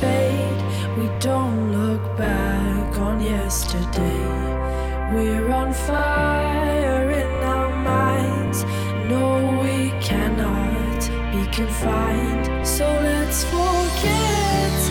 fade. We don't look back on yesterday. We're on fire in our minds. No, we cannot be confined. So let's forget.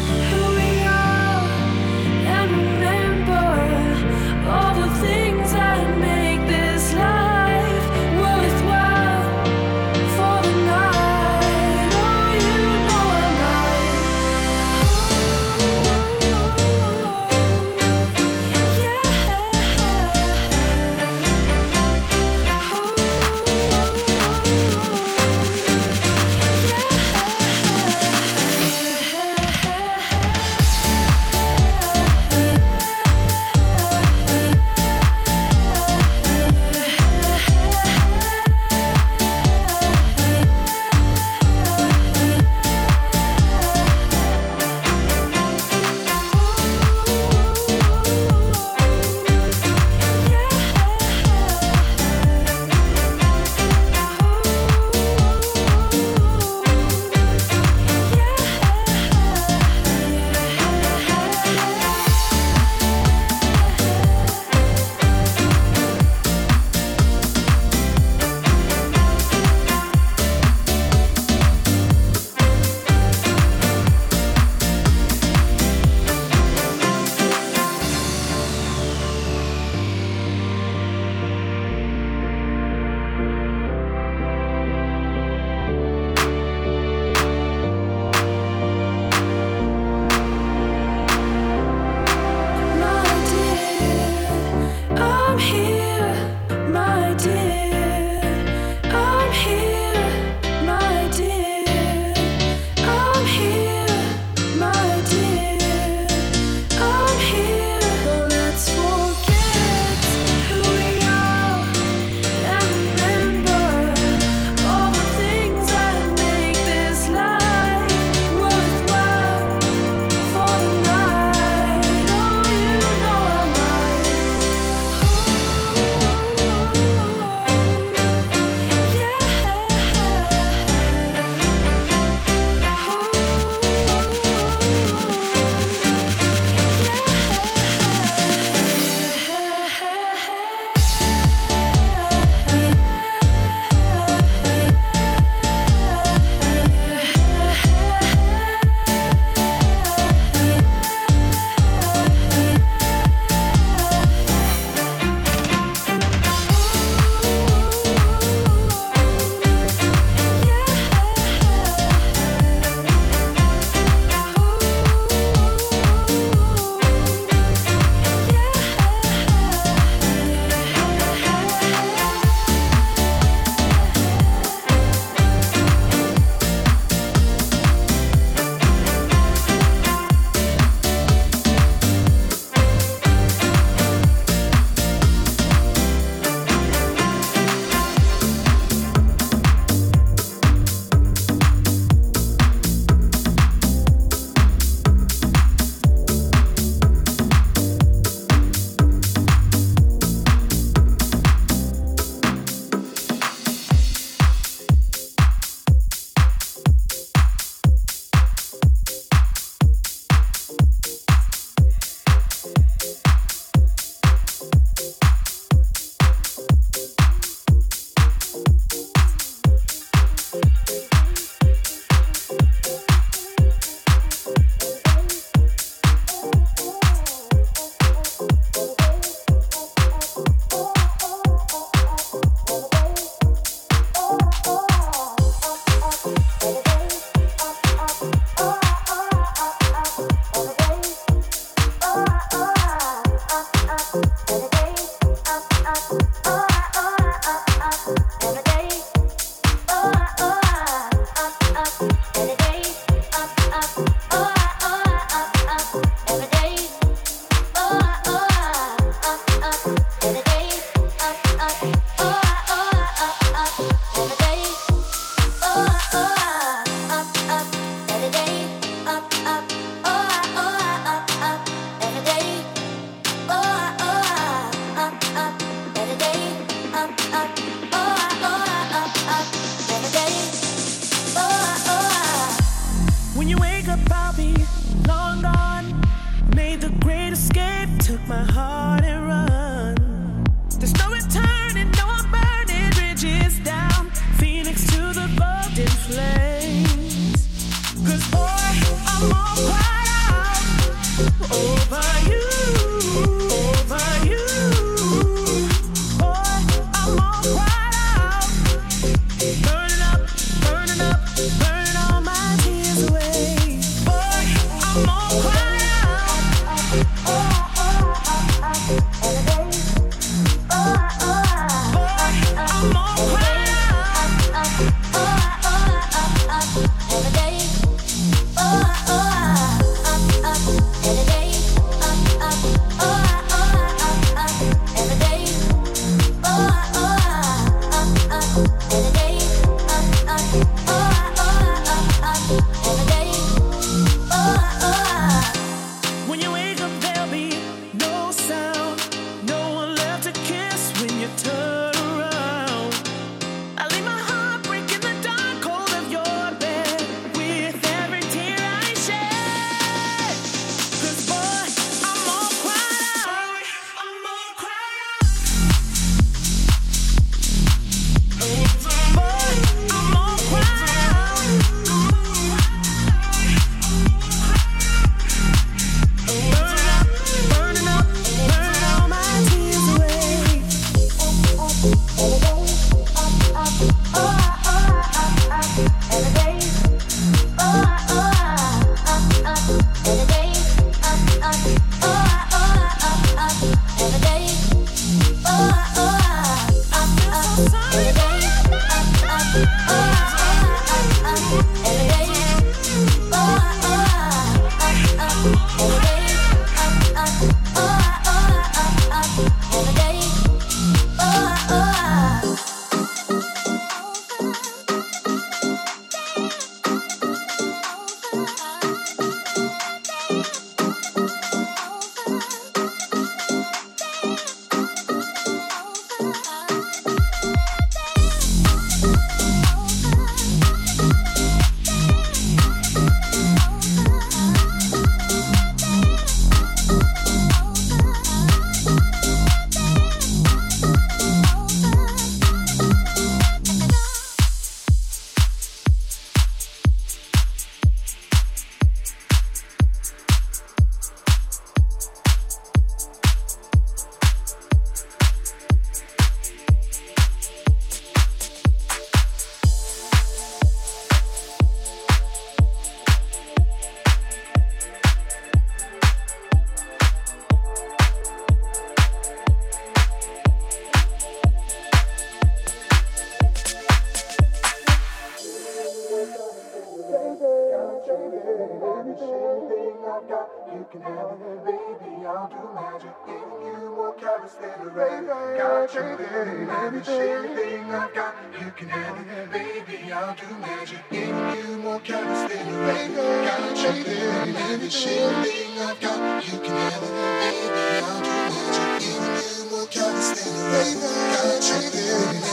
You there. Everything I've got, you can have it. Baby, I'll do magic. Giving you more callous than a baby. Got you. Everything I've got, you can have it. Baby, I'll do magic. Giving you more callous than a baby. Got you.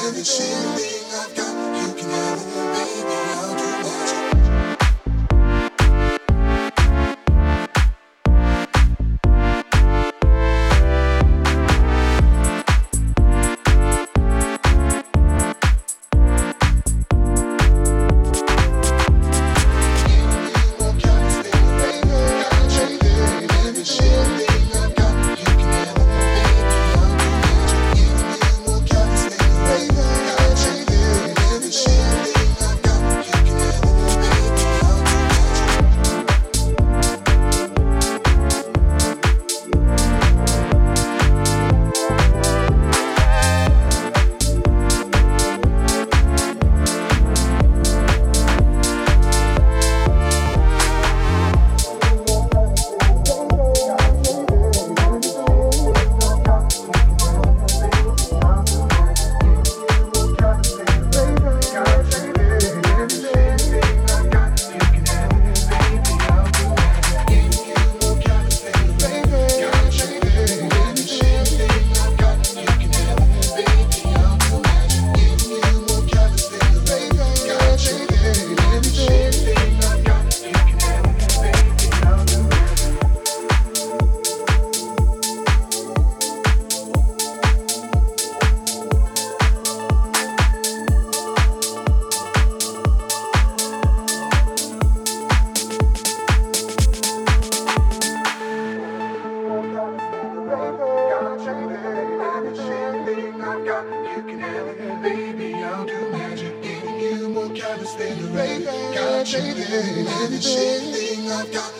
Everything I've got, you can have it. Baby, I'll do Everything I've got,